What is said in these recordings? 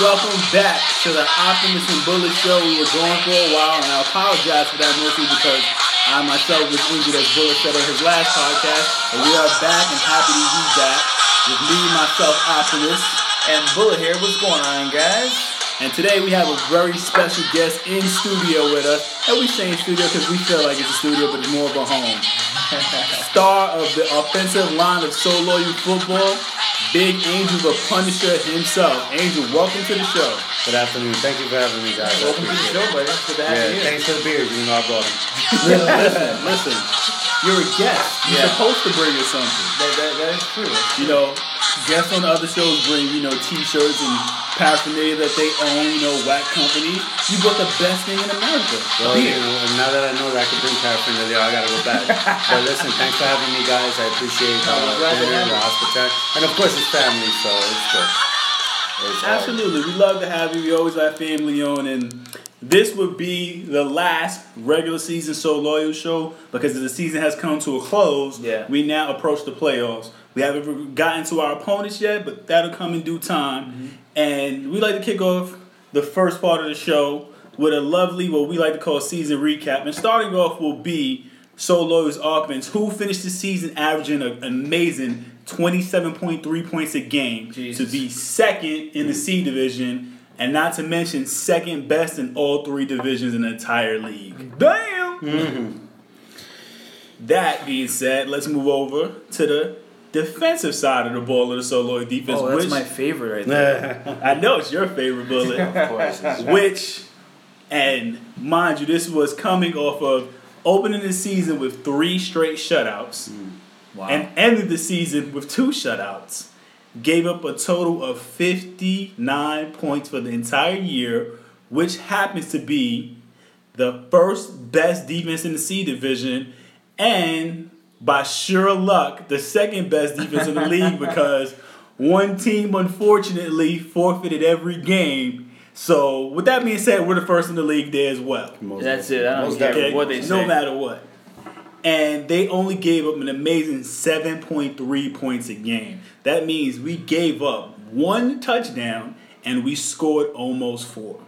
welcome back to the Optimus and Bullet Show. We were going for a while, and I apologize for that mostly because I myself was injured as Bullet said on his last podcast. And we are back and happy to be back with me, myself, Optimus. And Bullet here, what's going on, guys? And today we have a very special guest in studio with us. And we say in studio because we feel like it's a studio, but it's more of a home. Star of the offensive line of So Loyal Football, Big Angel the Punisher himself. Angel, welcome to the show. Good afternoon. Thank you for having me, guys. Welcome to the show, buddy. Good to have Yeah, you here. thanks for the beers. You know, I brought them. listen, listen. You're a guest. You're Yeah. supposed to bring us something. That, that, that is true. You know, guests on the other shows bring, you know, t-shirts and paraphernalia that they own, you know, whack companies. You brought the best thing in America. Well, beer. know, now that I know that I can bring paraphernalia, I gotta go back. but listen, thanks for having me, guys. I appreciate uh, to dinner, the hospitality, and of course it's family, so it's good. It's all- Absolutely. We love to have you. We always have family on and this would be the last regular season So Loyal show because the season has come to a close, Yeah. we now approach the playoffs. We haven't gotten to our opponents yet, but that'll come in due time. Mm-hmm. And we like to kick off the first part of the show with a lovely, what we like to call season recap. And starting off will be So Loyal's offense, who finished the season averaging an amazing 27.3 points a game Jesus. to be second in the C division, and not to mention second best in all three divisions in the entire league. Damn! Mm-hmm. That being said, let's move over to the defensive side of the ball of the solo defense. Oh, that's which my favorite right there. I know it's your favorite bullet. of course. which, and mind you, this was coming off of opening the season with three straight shutouts mm. Wow. and ended the season with two shutouts. Gave up a total of 59 points for the entire year, which happens to be the first best defense in the C division, and by sure luck, the second best defense in the league because one team unfortunately forfeited every game. So, with that being said, we're the first in the league there as well. Most That's it. I don't care what they No matter what. And they only gave up an amazing 7.3 points a game. That means we gave up one touchdown and we scored almost four.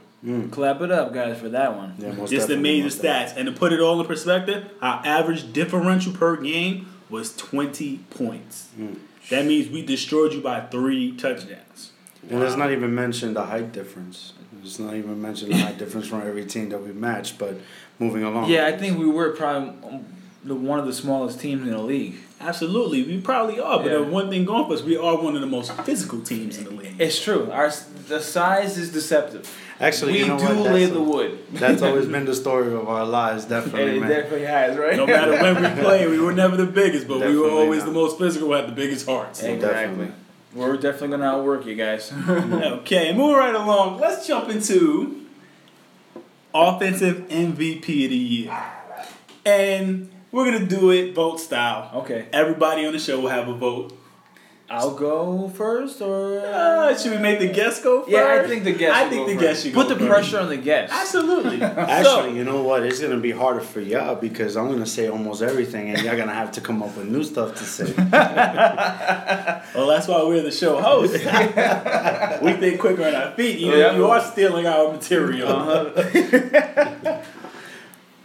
Clap it up, guys, for that one. Yeah, most Just the definitely, major most stats. And to put it all in perspective, our average differential per game was 20 points. Mm. That means we destroyed you by three touchdowns. And let's not even mention the height difference. Let's not even mention the height difference from every team that we matched. But moving along. Yeah, I think we were probably the one of the smallest teams in the league. Absolutely, we probably are. But Yeah. the one thing going for us, we are one of the most physical teams in the league. It's true. Our the size is deceptive. Actually, we you know do what? lay That's, the wood. that's always been the story of our lives, And definitely, it man. definitely has, right? No matter when we played, we were never the biggest, but we were always not. the most physical, We had the biggest hearts. exactly. Definitely. We're definitely gonna outwork you guys. Okay, move right along, let's jump into offensive MVP of the year. And we're gonna do it vote style. okay, Everybody on the show will have a vote. I'll go first, or Uh, should we make the guest go first? yeah, I think the guest. I should think go the first. guest should put the first. pressure on the guest. Absolutely. Actually, So, you know what? It's gonna be harder for y'all because I'm gonna say almost everything, and y'all gonna have to come up with new stuff to say. well, that's why we're the show host. we think quicker on our feet. You, know, Yeah. you are stealing our material. Uh-huh.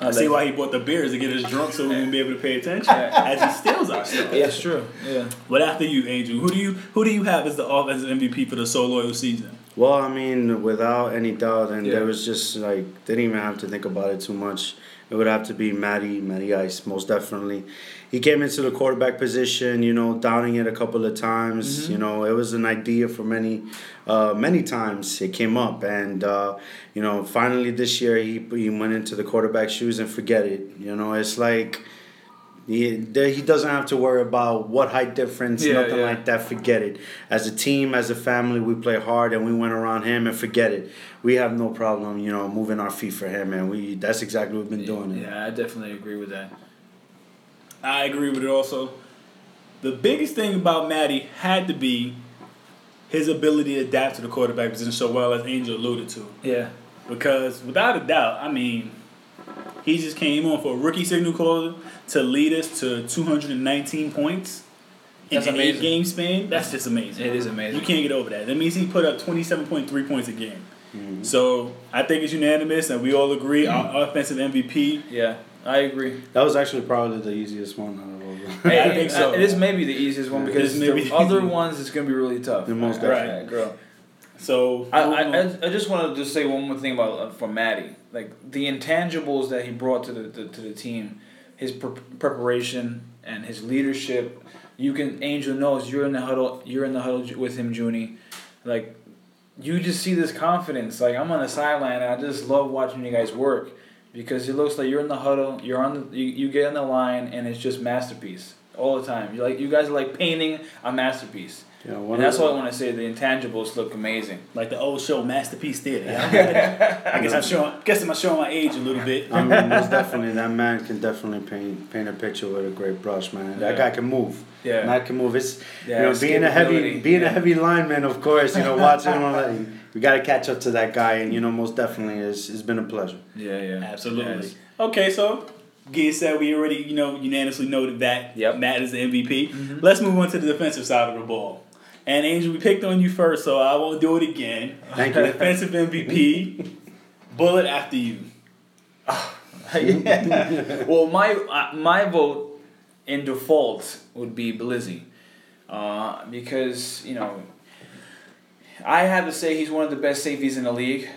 I see why he bought the beers to get us drunk so we won't be able to pay attention as he steals our stuff. Yeah, it's true. Yeah. But after you, Angel, who do you who do you have as the offensive MVP for the so loyal season? Well, I mean, without any doubt, and Yeah. there was just like didn't even have to think about it too much. It would have to be Maddie, Maddie Ice, most definitely. He came into the quarterback position, you know, downing it a couple of times. You know, it was an idea for many, uh, many times it came up, and uh, you know, finally this year he he went into the quarterback shoes and forget it. You know, it's like. He, he doesn't have to worry about what height difference, Yeah, nothing yeah. like that. Forget it. As a team, as a family, we play hard and we went around him and forget it. We have no problem, you know, moving our feet for him, and we that's exactly what we've been doing. it. Yeah, I definitely agree with that. I agree with it also. The biggest thing about Maddie had to be his ability to adapt to the quarterback position so well as Angel alluded to. Yeah. Because without a doubt, I mean, he just came on for a rookie signal caller to lead us to 219 points. in That's an eight game span, that's just amazing. It is amazing. You can't get over that. That means he put up 27.3 points a game. Mm-hmm. So I think it's unanimous, and we all agree our offensive MVP. Yeah, I agree. That was actually probably the easiest one out of all of them. Yeah, I think so. This may be the easiest one because It is maybe the the other easiest. ones it's gonna be really tough. The most Right. Yeah, girl. So I, I, I- I just wanted to say one more thing about uh, for Maddie, like the intangibles that he brought to the, the to the team, his pre- preparation and his leadership. You can Angel knows you're in the huddle. You're in the huddle with him, Junie. Like you just see this confidence. Like I'm on the sideline, and I just love watching you guys work because it looks like you're in the huddle. You're on the you, you get on the line, and it's just masterpiece all the time. You like you guys are like painting a masterpiece. Yeah, one And that's of all I want to say. The intangibles look amazing. like the old show Masterpiece Theater. Yeah? I guess I'm showing. Guess I'm showing my age a little bit. I mean, most definitely, that man can definitely paint paint a picture with a great brush, man. That Yeah. guy can move. Yeah. That can move. It's Yeah, you know being a heavy being Yeah. a heavy lineman, of course. You know, watching him, like, we got to catch up to that guy, and you know, most definitely, it's, it's been a pleasure. Yeah, yeah. Absolutely. Yes. Okay, so getting said, we already you know unanimously noted that Yep. Matt is the MVP. Mhm. Let's move on to the defensive side of the ball. And Angel, we picked on you first, so I won't do it again. Thank you. Defensive MVP, bullet after you. Yeah. well, my uh, my vote in default would be Blizzy, uh, because you know I have to say he's one of the best safeties in the league,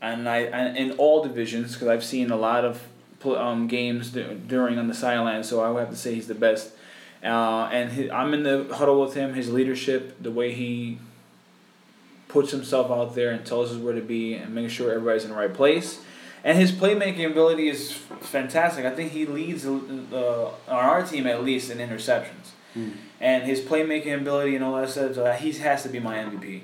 and I and in all divisions because I've seen a lot of um, games during on the sideline, so I would have to say he's the best. Uh, and hi I'm in the huddle with him. His leadership, the way he puts himself out there and tells us where to be, and making sure everybody's in the right place. And his playmaking ability is fantastic. I think he leads uh, on our team at least in interceptions. Mm. And his playmaking ability and all that stuff, uh, he has to be my MVP.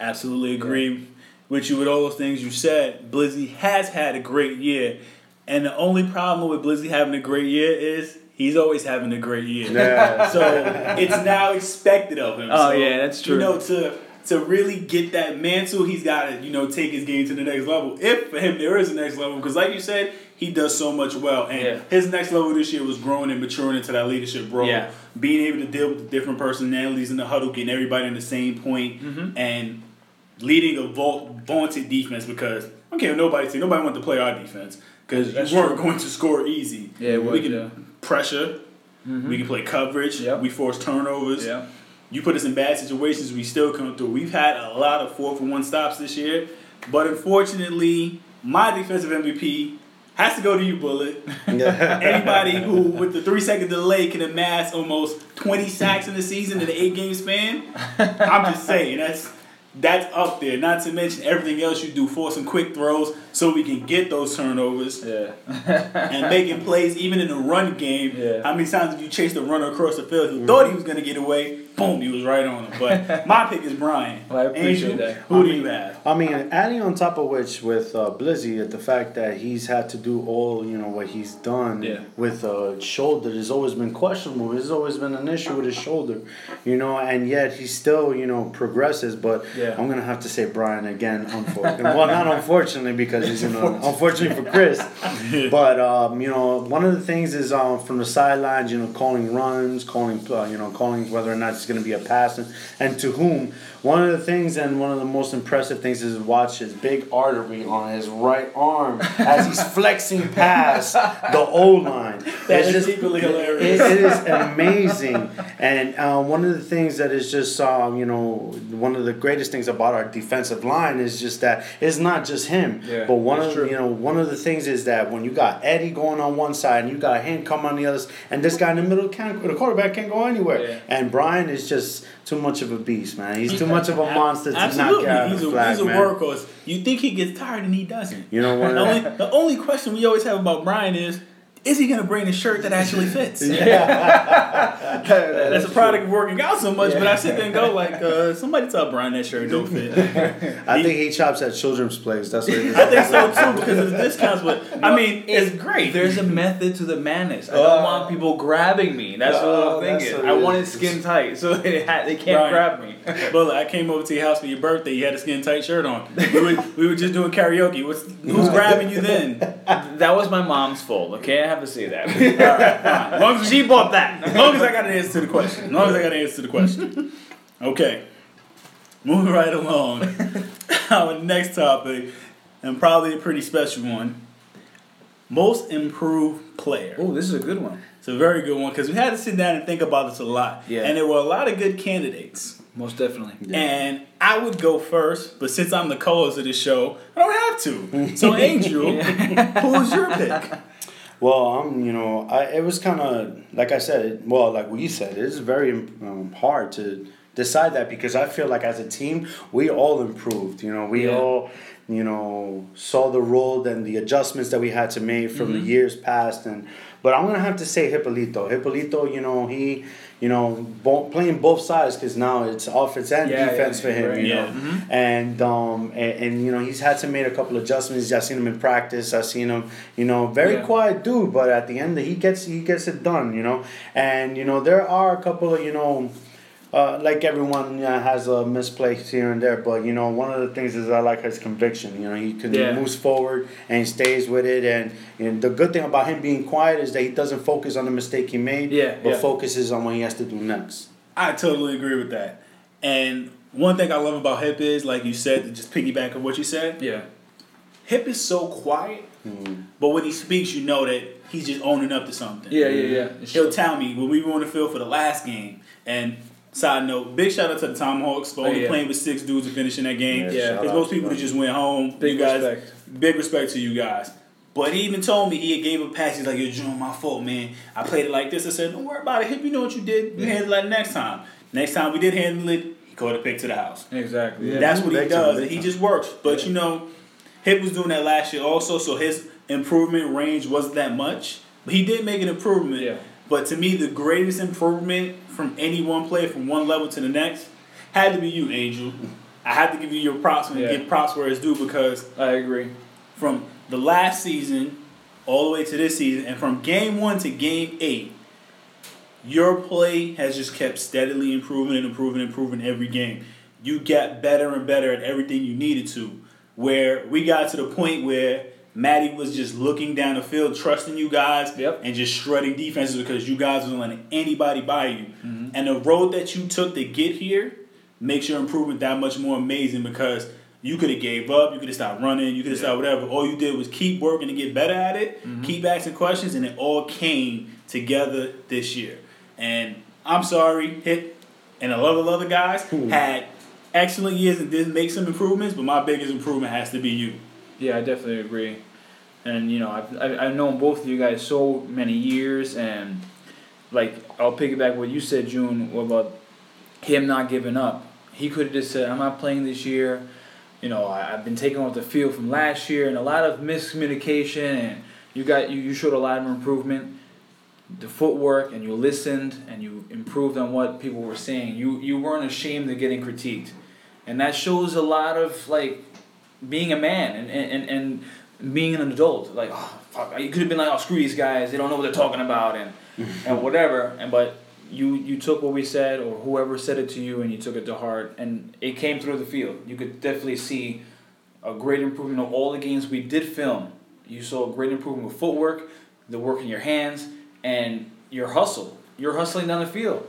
Absolutely agree with you with all those things you said. Blizzy has had a great year, and the only problem with Blizzy having a great year is he's always having a great year. Yeah. So it's now expected of him. Oh, So, yeah, that's true. You know, to to really get that mantle, he's got to you know take his game to the next level. If for him there is a next level, because like you said, he does so much well, and Yeah. his next level this year was growing and maturing into that leadership role. Yeah. Being able to deal with the different personalities in the huddle, getting everybody in the same point, Mhm. and leading a vault, vaunted defense because I don't care what nobody say nobody wanted to play our defense because That's you weren't true. going to score easy. Yeah, it we can yeah. pressure, mm-hmm. we can play coverage, Yep. we force turnovers. Yeah. You put us in bad situations, we still come through. We've had a lot of four for one stops this year, but unfortunately, my defensive MVP has to go to you, Bullet. Anybody who, with the three second delay, can amass almost 20 sacks in the season in an eight game span, I'm just saying, that's that's up there. Not to mention everything else you do, forcing quick throws so we can get those turnovers Yeah. and making plays even in the run game. Yeah. How many times have you chased a runner across the field who mm-hmm. thought he was going to get away? Boom, he was right on him. But my pick is Brian. Well, I appreciate Angel, that. Who do you have? I mean, adding on top of which with uh, Blizzy, the fact that he's had to do all you know what he's done Yeah. with uh, shoulder has always been questionable. There's always been an issue with his shoulder, you know, and yet he still you know progresses. But Yeah. I'm gonna have to say Brian again, unfortunately. well, not unfortunately because he's you know, unfortunately for Chris. But um, you know, one of the things is um, from the sidelines, you know, calling runs, calling uh, you know, calling whether or not it's going to be a pass and, and to whom. One of the things and one of the most impressive things is watch his big artery on his right arm as he's flexing past the O line. That It's is equally hilarious. it, it is amazing, and uh, one of the things that is just um, you know one of the greatest things about our defensive line is just that it's not just him, Yeah, but one of true. you know one of the things is that when you got Eddie going on one side and you got him come on the other, and this guy in the middle can't the quarterback can't go anywhere, Yeah. and Brian is just too much of a beast, man. He's too much of a monster to Absolutely. not get out of he's the a, flag, he's a man. workhorse. You think he gets tired and he doesn't. You know what? The only, the only question we always have about Brian is, is he going to bring a shirt that actually fits? yeah. That's a product of working out so much, but I sit there and go like, uh, somebody tell Brian that shirt don't fit. I think he chops at children's plays. That's what it is. I think so too because of the discounts. But I mean, it's great. There's a method to the madness. I don't Uh, want people grabbing me. That's what uh, I'm thinking. what I it want it is. skin tight, so they ha- they can't Right. grab me. But I came over to your house for your birthday. You had a skin tight shirt on. We were, we were just doing karaoke. What's, who's grabbing you then? that was my mom's fault. Okay, I have to say that. All right, fine. As long as she bought that. As long as I got an answer to the question. As long as I got an answer to the question. Okay. Moving right along. Our next topic, and probably a pretty special one. Most improved player. Oh, this is a good one. It's a very good one because we had to sit down and think about this a lot. Yeah. And there were a lot of good candidates. Most definitely. And I would go first, but since I'm the co-host of this show, I don't have to. So, Angel, who's your pick? Well, I'm, you know, I it was kind of like I said. Well, like we said, it's very um, hard to decide that because I feel like as a team, we all improved. You know, we Yeah. all, you know, saw the role and the adjustments that we had to make from the years past. And but I'm gonna have to say Hippolito. Hippolito, you know, he, you know, bo- playing both sides because now it's offense and Yeah, defense yeah, for him. right. You Yeah. know, and um and, and you know he's had to make a couple adjustments. I've seen him in practice. I've seen him, you know, very Yeah. quiet dude, but at the end he gets he gets it done. You know, and you know there are a couple of you know. Uh, like everyone uh, has a misplaced here and there, but you know one of the things is I like his conviction. You know he can Yeah. moves forward and he stays with it, and, and the good thing about him being quiet is that he doesn't focus on the mistake he made, Yeah, but yeah. focuses on what he has to do next. I totally agree with that. And one thing I love about Hip is, like you said, just piggyback on what you said, Yeah. Hip is so quiet, but when he speaks, you know that he's just owning up to something. Yeah, yeah, yeah. He'll tell me when we were on the field for the last game. And side note, big shout out to the Tomahawks for Oh, only yeah. playing with six dudes and finishing that game. Yeah, Yeah. Because out most people that just went home. Big you guys, respect. Big respect to you guys. But he even told me he had gave a pass. He's like, "Yo, June, my fault, man. I played it like this." I said, "Don't worry about it. Hip, you know what you did. You Yeah. handle it next time. Next time we did handle it, he caught a pick to the house. Exactly. Yeah. That's what he does, and he just works. But you know, Hip was doing that last year also, so his improvement range wasn't that much. But he did make an improvement. Yeah. But to me, the greatest improvement from any one player from one level to the next had to be you, Angel. I had to give you your props and Yeah. give props where it's due because I agree. from the last season all the way to this season, and from game one to game eight, your play has just kept steadily improving and improving and improving every game. You got better and better at everything you needed to. Where we got to the point where Maddie was just looking down the field, trusting you guys, Yep. and just shredding defenses because you guys wasn't letting anybody by you. Mm-hmm. And the road that you took to get here makes your improvement that much more amazing because you could have gave up, you could have stopped running, you could have stopped whatever. All you did was keep working to get better at it, mm-hmm. keep asking questions, and it all came together this year. And I'm sorry, Hip and a lot of other guys had excellent years and did make some improvements, but my biggest improvement has to be you. Yeah, I definitely agree. And you know, I've I've known both of you guys so many years, and like I'll piggyback what you said, June, about him not giving up. He could have just said, "I'm not playing this year." You know, I, I've been taken off the field from last year, and a lot of miscommunication, and you got you, you showed a lot of improvement. The footwork, and you listened, and you improved on what people were saying. You you weren't ashamed of getting critiqued, and that shows a lot of like being a man and, and, and, and being an adult. Like, oh, fuck. You could have been like, oh, screw these guys. They don't know what they're talking about and, and whatever. And But you, you took what we said or whoever said it to you and you took it to heart. And it came through the field. You could definitely see a great improvement of all the games we did film. You saw a great improvement with footwork, the work in your hands, and your hustle. You're hustling down the field.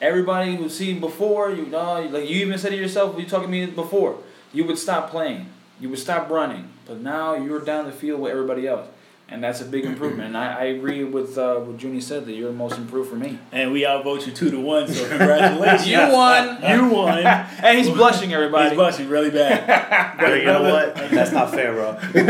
Everybody who's seen before, you know, like you even said to yourself, you talking to me before, you would stop playing, you would stop running, but now you're down the field with everybody else, and that's a big improvement. And I, I agree with uh, what Junie said that you're the most improved for me. And we outvote you two to one, so congratulations. You won. you won. and he's blushing, everybody. He's blushing really bad. But you know what? That's not fair, bro. I think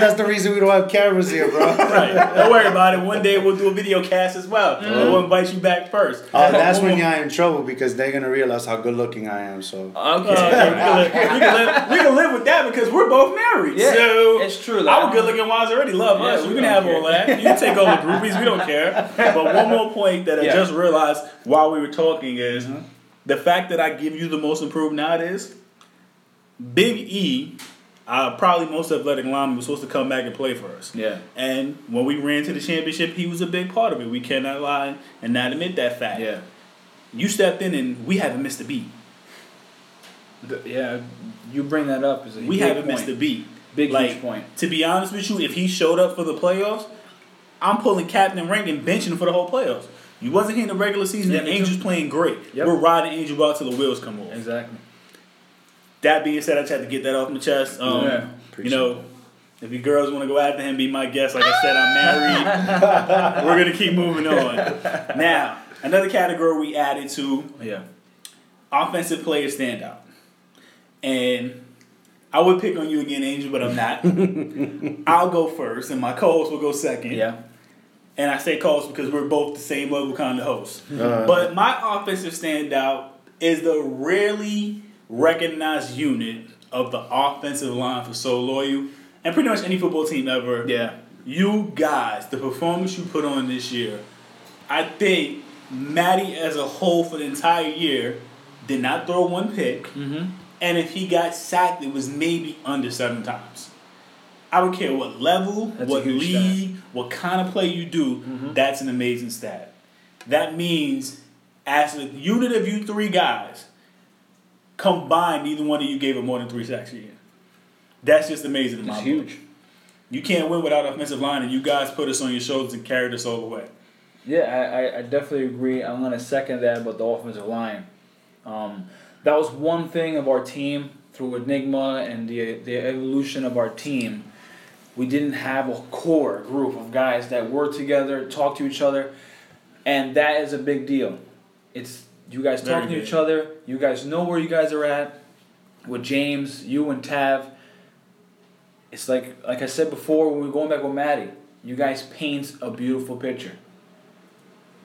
that's the reason we don't have cameras here, bro. right. Don't worry about it. One day we'll do a video cast as well. We'll invite you back first. Oh, that's when you're in trouble because they're gonna realize how good looking I am. So Okay. Uh, okay, we, can live, we, can live, we can live with that because we're both married. Yeah, so it's true, like, Our I good don't- looking wives already love Yeah, us. we We can have care. all that. You can take all the groupies. We don't care. But one more point that I just realized while we were talking is Mhm. the fact that I give you the most improved nowadays. Big E, uh, probably most athletic lineman, was supposed to come back and play for us. Yeah. And when we ran to the championship, he was a big part of it. We cannot lie and not admit that fact. Yeah. You stepped in and we haven't missed a beat. The- yeah. You bring that up is a We haven't point. missed a beat. Big like, point. To be honest with you, if he showed up for the playoffs, I'm pulling captain rank and benching him for the whole playoffs. You wasn't here in the regular season. Yeah, the. Angels playing great. Yep. We're riding Angel out till the wheels come off. Exactly. That being said, I just had to get that off my chest. Um, Yeah. You know, if you girls want to go after him, be my guest. Like I said, I'm married. We're gonna keep moving on. Now, another category we added to Yeah. offensive player standout, and I would pick on you again, Angel, but I'm not. I'll go first, and my co-host will go second. Yeah. And I say co-host because we're both the same level kind of hosts. Uh, But my offensive standout is the rarely recognized unit of the offensive line for So Loyal and pretty much any football team ever. Yeah. You guys, the performance you put on this year, I think Maddie as a whole for the entire year did not throw one pick. Mm-hmm. And if he got sacked, it was maybe under seven times. I don't care what level, That's what league, what kind of play you do, Mhm. that's an amazing stat. That means, as a unit of you three guys, combined, neither one of you gave up more than three sacks a year. That's just amazing It's book. huge. You can't win without offensive line, and you guys put us on your shoulders and carried us all the way. Yeah, I, I, I definitely agree. I'm gonna second that about the offensive line. Um, that was one thing of our team through Enigma and the the evolution of our team. We didn't have a core group of guys that work together, talk to each other, and that is a big deal. It's you guys Very talking to each other. You guys know where you guys are at. With James, you and Tav. It's like like I said before when we were going back with Maddie. You guys paint a beautiful picture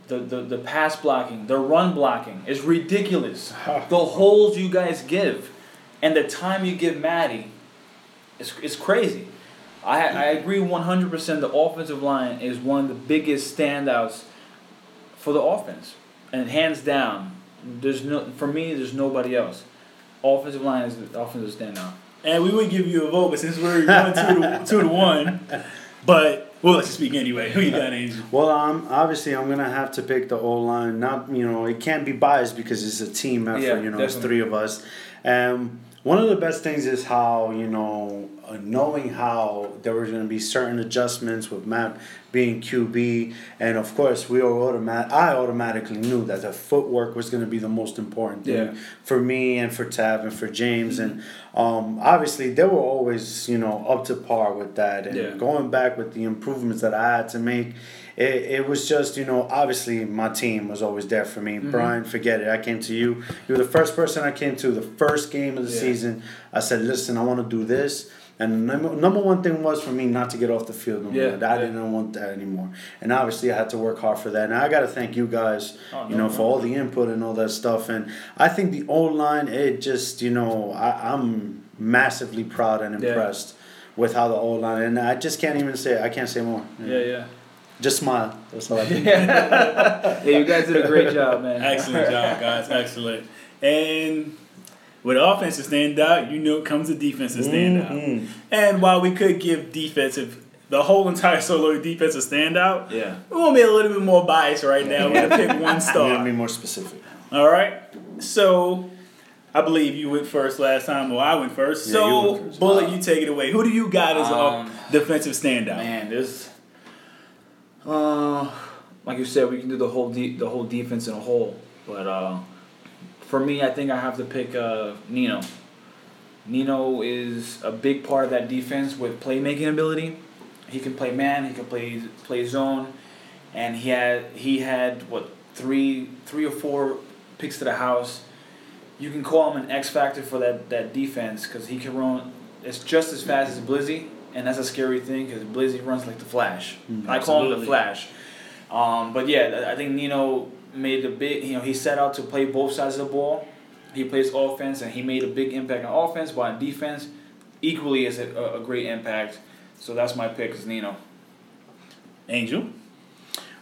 the, the, the pass blocking, the run blocking is ridiculous. the holes you guys give and the time you give Maddie is, is crazy. I, I agree 100% the offensive line is one of the biggest standouts for the offense. And hands down, there's no for me there's nobody else. Offensive line is the offensive standout. And we would give you a vote, but since we're going two to, two to one, but we'll let you speak anyway. Who you got, Angel? Well, um, obviously, I'm gonna have to pick the O line. Not, you know, it can't be biased because it's a team effort. Yeah, you know, it's three of us. Um, one of the best things is how you know, uh, knowing how there were gonna be certain adjustments with Matt being QB, and of course, we were automatic. I automatically knew that the footwork was gonna be the most important thing Yeah. for me and for Tav and for James, and um, obviously they were always you know up to par with that, and Yeah. going back with the improvements that I had to make. It, it was just, you know, obviously my team was always there for me. Mm-hmm. Brian, forget it. I came to you. You were the first person I came to the first game of the Yeah. season. I said, listen, I want to do this. And the number, number one thing was for me not to get off the field no Yeah, more. I yeah. didn't want that anymore. And obviously I had to work hard for that. And I got to thank you guys, Oh, you no, know, no. for all the input and all that stuff. And I think the O line, it just, you know, I, I'm massively proud and Yeah. impressed with how the O line, and I just can't even say, I can't say more. Yeah, yeah. Just smile. That's all I can. yeah, you guys did a great job, man. Excellent job, guys. Excellent. And with offensive standout, you know, it comes the defensive standout. Mhm. And while we could give defensive, the whole entire solo defensive standout, Yeah. we're gonna be a little bit more biased right now. We're gonna pick one star. I'm gonna be more specific. All right. So, I believe you went first last time, or I went first. Yeah, so, you went first. Bullet, you take it away. Who do you got as a Um, defensive standout? Man, there's, uh, like you said, we can do the whole de- the whole defense in a whole. But uh, for me, I think I have to pick uh, Nino. Nino is a big part of that defense with playmaking ability. He can play man. He can play play zone, and he had he had what three three or four picks to the house. You can call him an X factor for that that defense because he can run. It's just as fast as Blizzy, and that's a scary thing because Blizzy runs like the Flash. Mm, I call him the. Flash. Um, but yeah, I think Nino made a big. You know, he set out to play both sides of the ball. He plays offense, and he made a big impact on offense, but on defense, equally is a, a, a great impact. So that's my pick, is Nino. Angel.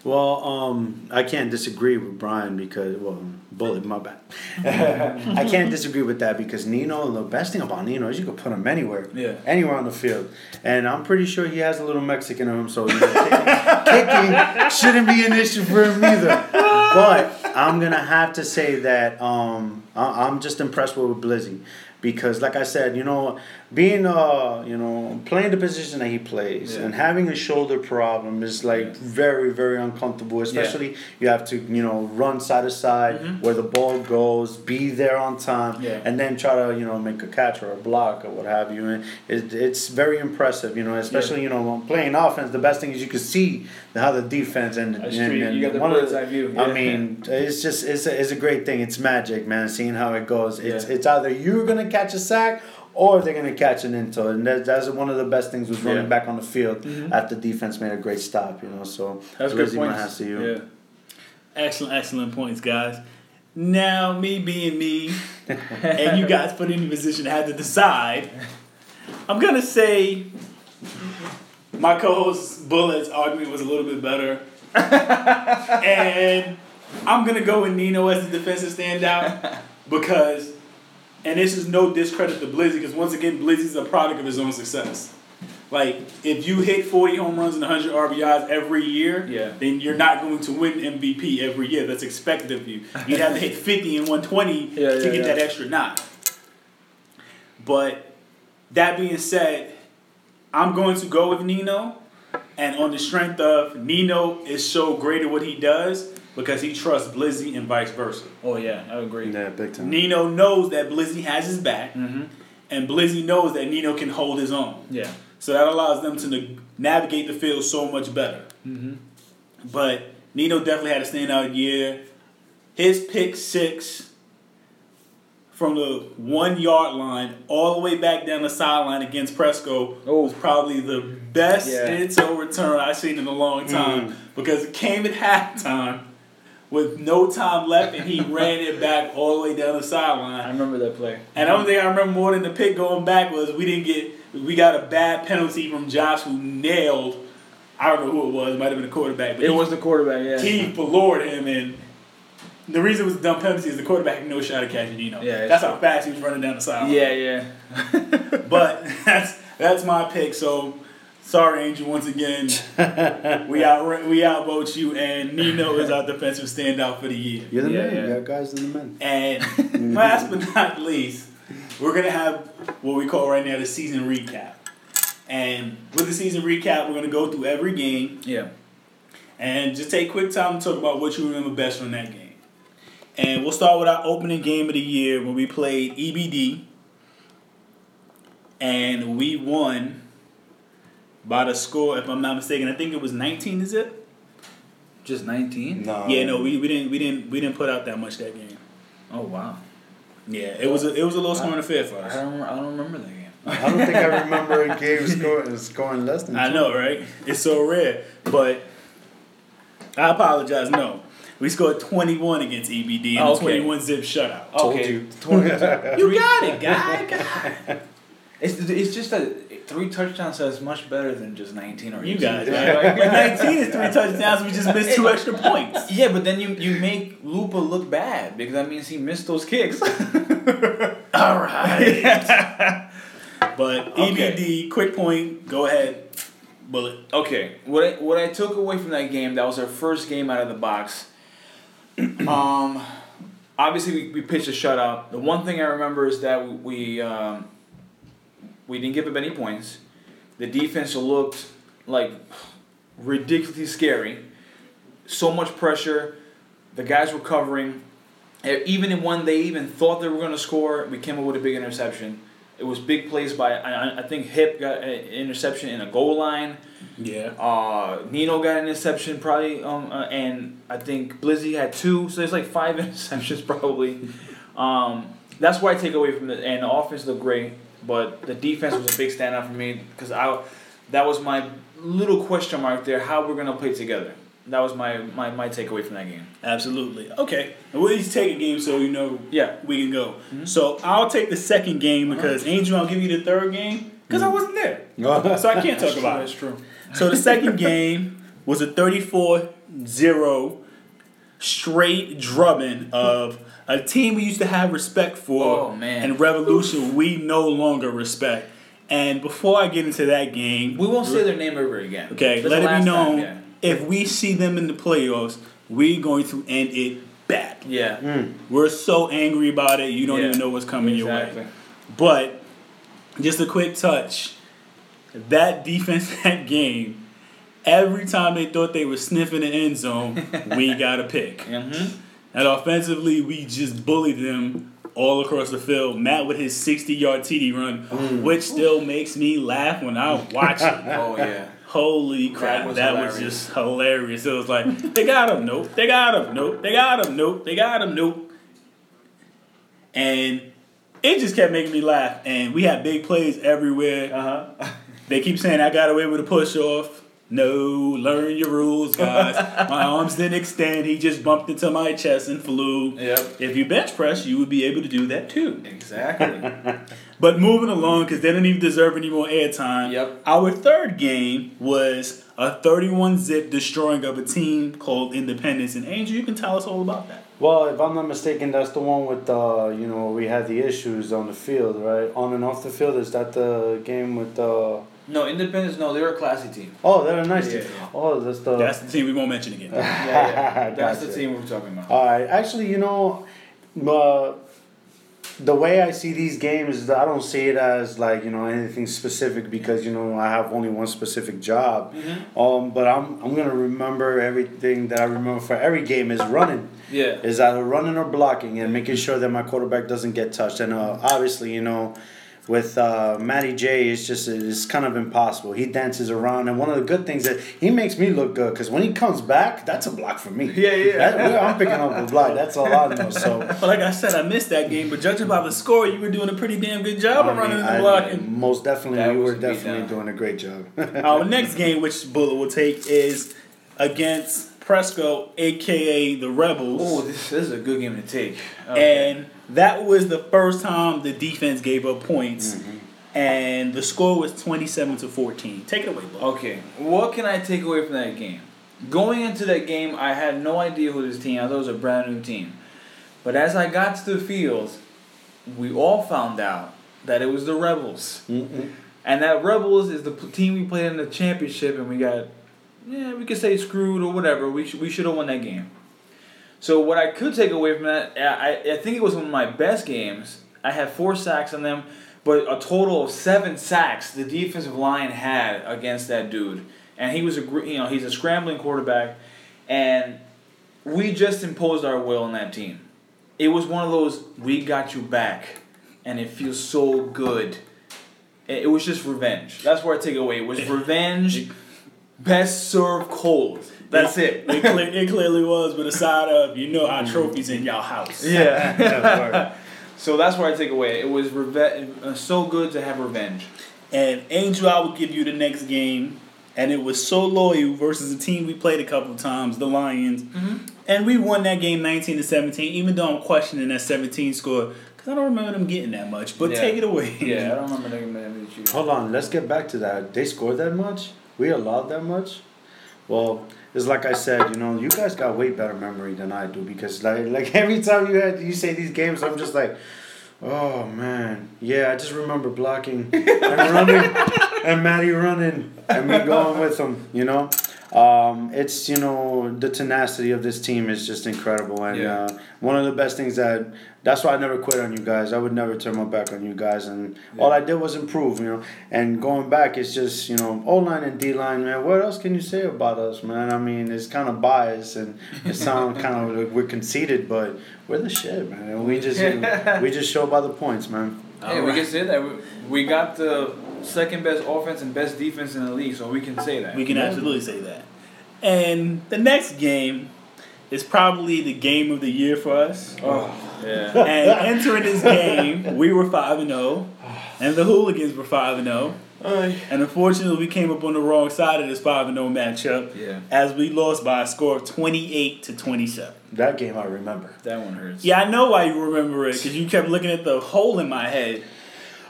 Well, um, I can't disagree with Brian because well, bullet, my bad. I can't disagree with that because Nino. The best thing about Nino is you could put him anywhere, Yeah. anywhere on the field, and I'm pretty sure he has a little Mexican in him, so kicking, kicking shouldn't be an issue for him either. But I'm gonna have to say that um, I- I'm just impressed with Blizzy. because, like I said, you know, being uh, you know, playing the position that he plays Yeah. and having a shoulder problem is like very, very uncomfortable. Especially you have to, you know, run side to side Mhm. where the ball goes, be there on time, Yeah. and then try to, you know, make a catch or a block or what have you. And it, it's very impressive, you know, especially you know, when playing offense. The best thing is you can see how the defense and, and, and the one of eye view. I mean, it's just it's a, it's a great thing. It's magic, man. Seeing how it goes. It's Yeah. it's either you're gonna catch a sack or they're gonna catch an into, and that, that's one of the best things was running Yeah. back on the field Mhm. after defense made a great stop. You know, so That's good points. to you. Yeah. Excellent, excellent points, guys. Now, me being me, and you guys put in the position to have to decide, I'm gonna say my co-host's Bullet's argument was a little bit better, and I'm gonna go with Nino as the defensive standout because, and this is no discredit to Blizzy because once again Blizzy's a product of his own success. Like if you hit 40 home runs and 100 RBIs every year, Yeah. then you're not going to win MVP every year. That's expected of you. You'd have to hit 50 and 120 Yeah, to yeah, get that extra nine. But that being said, I'm going to go with Nino, and on the strength of Nino is so great at what he does because he trusts Blizzy and vice versa. Oh yeah, I agree. Yeah, big time. Nino knows that Blizzy has his back, Mm-hmm. and Blizzy knows that Nino can hold his own. Yeah. So that allows them to na- navigate the field so much better. Mm-hmm. But Nino definitely had a standout year. His pick six from the one yard line all the way back down the sideline against Presco Oh. was probably the best Yeah. in-toe return I've seen in a long time Mm. because it came at halftime with no time left and he ran it back all the way down the sideline. I remember that play. And the only thing I remember more than the pick going back was we didn't get we got a bad penalty from Josh who nailed I don't know who it was, it might have been a quarterback, but It he, was the quarterback. Yeah. he floored him and the reason it was a dumb penalty is the quarterback had no shot at catching Nino. Yeah, that's true. how fast he was running down the sideline. yeah, yeah. But that's that's my pick. So sorry, Angel, once again. we out we outvote you and Nino is our defensive standout for the year. You're the Yeah, man. yeah. Yeah, guys are the men. And last but not least, we're gonna have what we call right now the season recap. And with the season recap, we're gonna go through every game Yeah. and just take quick time to talk about what you remember best from that game. And we'll start with our opening game of the year when we played EBD. And we won by the score, if I'm not mistaken, I think it was 19, is it? Just 19. No. yeah, no, we, we didn't we didn't we didn't put out that much that game. Oh wow. Yeah, it was a, it was a low scoring affair for I don't. I don't remember that game. I don't think I remember a game score, scoring less than. I know, right? It's so rare. But I apologize. No, we scored 21 against EBD and Oh, a okay. 21 zip shutout. Okay. Told you. You got it, guy. guy. it's it's just that three touchdowns is much better than just 19 or 18. You guys, right? But 19 is three touchdowns. We just missed two extra points. Yeah, but then you you make Lupa look bad because that means he missed those kicks. All right. but Okay. EBD, quick point. Go ahead, bullet. Okay, what I, what I took away from that game, that was our first game out of the box. um, obviously we, we pitched a shutout. The one thing I remember is that we we, um, we didn't give up any points. The defense looked like ridiculously scary. So much pressure. The guys were covering. Even in when they even thought they were going to score, we came up with a big interception. It was big plays by I, think Hip got an interception in a goal line. Yeah. Uh, Nino got an interception probably, um, uh, and I think Blizzy had two. So there's like five interceptions probably. Um, that's what I take away from it. And the offense looked great, but the defense was a big standout for me because I, that was my little question mark there. How we're gonna play together. That was my my, my takeaway from that game. Absolutely. Okay. And we'll each take a game so you know Yeah. we can go. Mm-hmm. So I'll take the second game because Angel, I'll give you the third game because I mm-hmm. wasn't there. So I can't talk about That's it. That's true. So the second game was a 34-0 straight drubbing of a team we used to have respect for Oh, man. and Revolution we no longer respect. And before I get into that game, We won't say their name ever again. Okay, That's let it be known time, yeah. if we see them in the playoffs, we're going to end it bad. Yeah. Mm. We're so angry about it, you don't Yeah. even know what's coming your way. But just a quick touch. That defense that game, every time they thought they were sniffing the end zone, we got a pick. Mm-hmm. And offensively, we just bullied them all across the field. Matt with his 60 yard TD run, which still makes me laugh when I watch it. Oh yeah. Holy crap, was that was, just hilarious. It was like, they got him, nope. They got him, nope. They got him, nope. They got him, nope. And it just kept making me laugh. And we had big plays everywhere. Uh huh. They keep saying I got away with a push off. No, learn your rules, guys. my arms didn't extend. He just bumped into my chest and flew. Yep. If you bench press, you would be able to do that too. Exactly. But moving along, because they don't even deserve any more airtime. Yep. Our third game was a 31 zip destroying of a team called Independence. And Angel, you can tell us all about that. Well, if I'm not mistaken, that's the one with uh, you know, we had the issues on the field, right? On and off the field. Is that the game with uh? No, Independence. No, they're a classy team. Oh, they're a nice Yeah. team. Oh, that's the. That's the team we won't mention again. Yeah, yeah. That's the team we're talking about. All right. Actually, you know, uh, the way I see these games, is I don't see it as like you know anything specific because you know I have only one specific job. Mhm. Um, but I'm I'm gonna remember everything that I remember for every game is running. Yeah. Is either running or blocking and making sure that my quarterback doesn't get touched. And uh, obviously, you know. With uh, Matty J, it's just it's kind of impossible. He dances around, and one of the good things that he makes me look good because when he comes back, that's a block for me. Yeah, yeah. That- I'm picking up a block. That's all I know. So But like I said, I missed that game. But judging by the score, you were doing a pretty damn good job I of running mean, and I- blocking. most definitely, That we were definitely doing a great job. Our next game, which Bullet will take, is against Presco, aka the Rebels. Oh, this, this is a good game to take. Okay. And that was the first time the defense gave up points. Mm-hmm. And the score was 27 to 14. Take it away, Bo. Okay, what can I take away from that game? Going into that game, I had no idea who this team. I thought it was a brand new team. But as I got to the field, we all found out that it was the Rebels, Mm-mm. and that Rebels is the team we played in the championship, and we got, yeah, we could say screwed or whatever. We sh- we should have won that game. So what I could take away from that, I I think it was one of my best games. I had four sacks on them, but a total of seven sacks the defensive line had against that dude, and he was a you know he's a scrambling quarterback, and we just imposed our will on that team. It was one of those we got you back, and it feels so good. It, it was just revenge. That's where I take away. It was revenge, best served cold. That's it. It, cle- it clearly was, with a side of, you know, our trophies in y'all house. Yeah. so that's where I take away. It was reve- uh, so good to have revenge. And Angel, I will give you the next game. And it was so loyal versus a team we played a couple of times, the Lions. Mm-hmm. And we won that game 19 to 17, even though I'm questioning that 17 score. Because I don't remember them getting that much. But Yeah. take it away. Yeah, I don't remember that game that you. Hold on, let's get back to that. They scored that much? We allowed that much? Well, it's like I said, you know, you guys got way better memory than I do because like like every time you had you say these games, I'm just like, oh man, yeah, I just remember blocking and running and Matty running and me going with him, you know. Um, it's you know the tenacity of this team is just incredible and Yeah. uh, one of the best things that that's why I never quit on you guys. I would never turn my back on you guys and all I did was improve, you know. And going back, it's just you know O line and D line, man. What else can you say about us, man? I mean, it's kind of biased and it sounds kind of like we're conceited, but we're the shit, man. And we just we just show by the points, man. Hey, we can say that we, we got the second best offense and best defense in the league, so we can say that. We can absolutely say that. And the next game is probably the game of the year for us. Oh, yeah. And entering this game, we were 5 and 0, and the Hooligans were 5 and 0. And unfortunately, we came up on the wrong side of this 5 and 0 matchup Yeah, as we lost by a score of 28 to 27. That game I remember. that one hurts. Yeah, I know why you remember it because you kept looking at the hole in my head.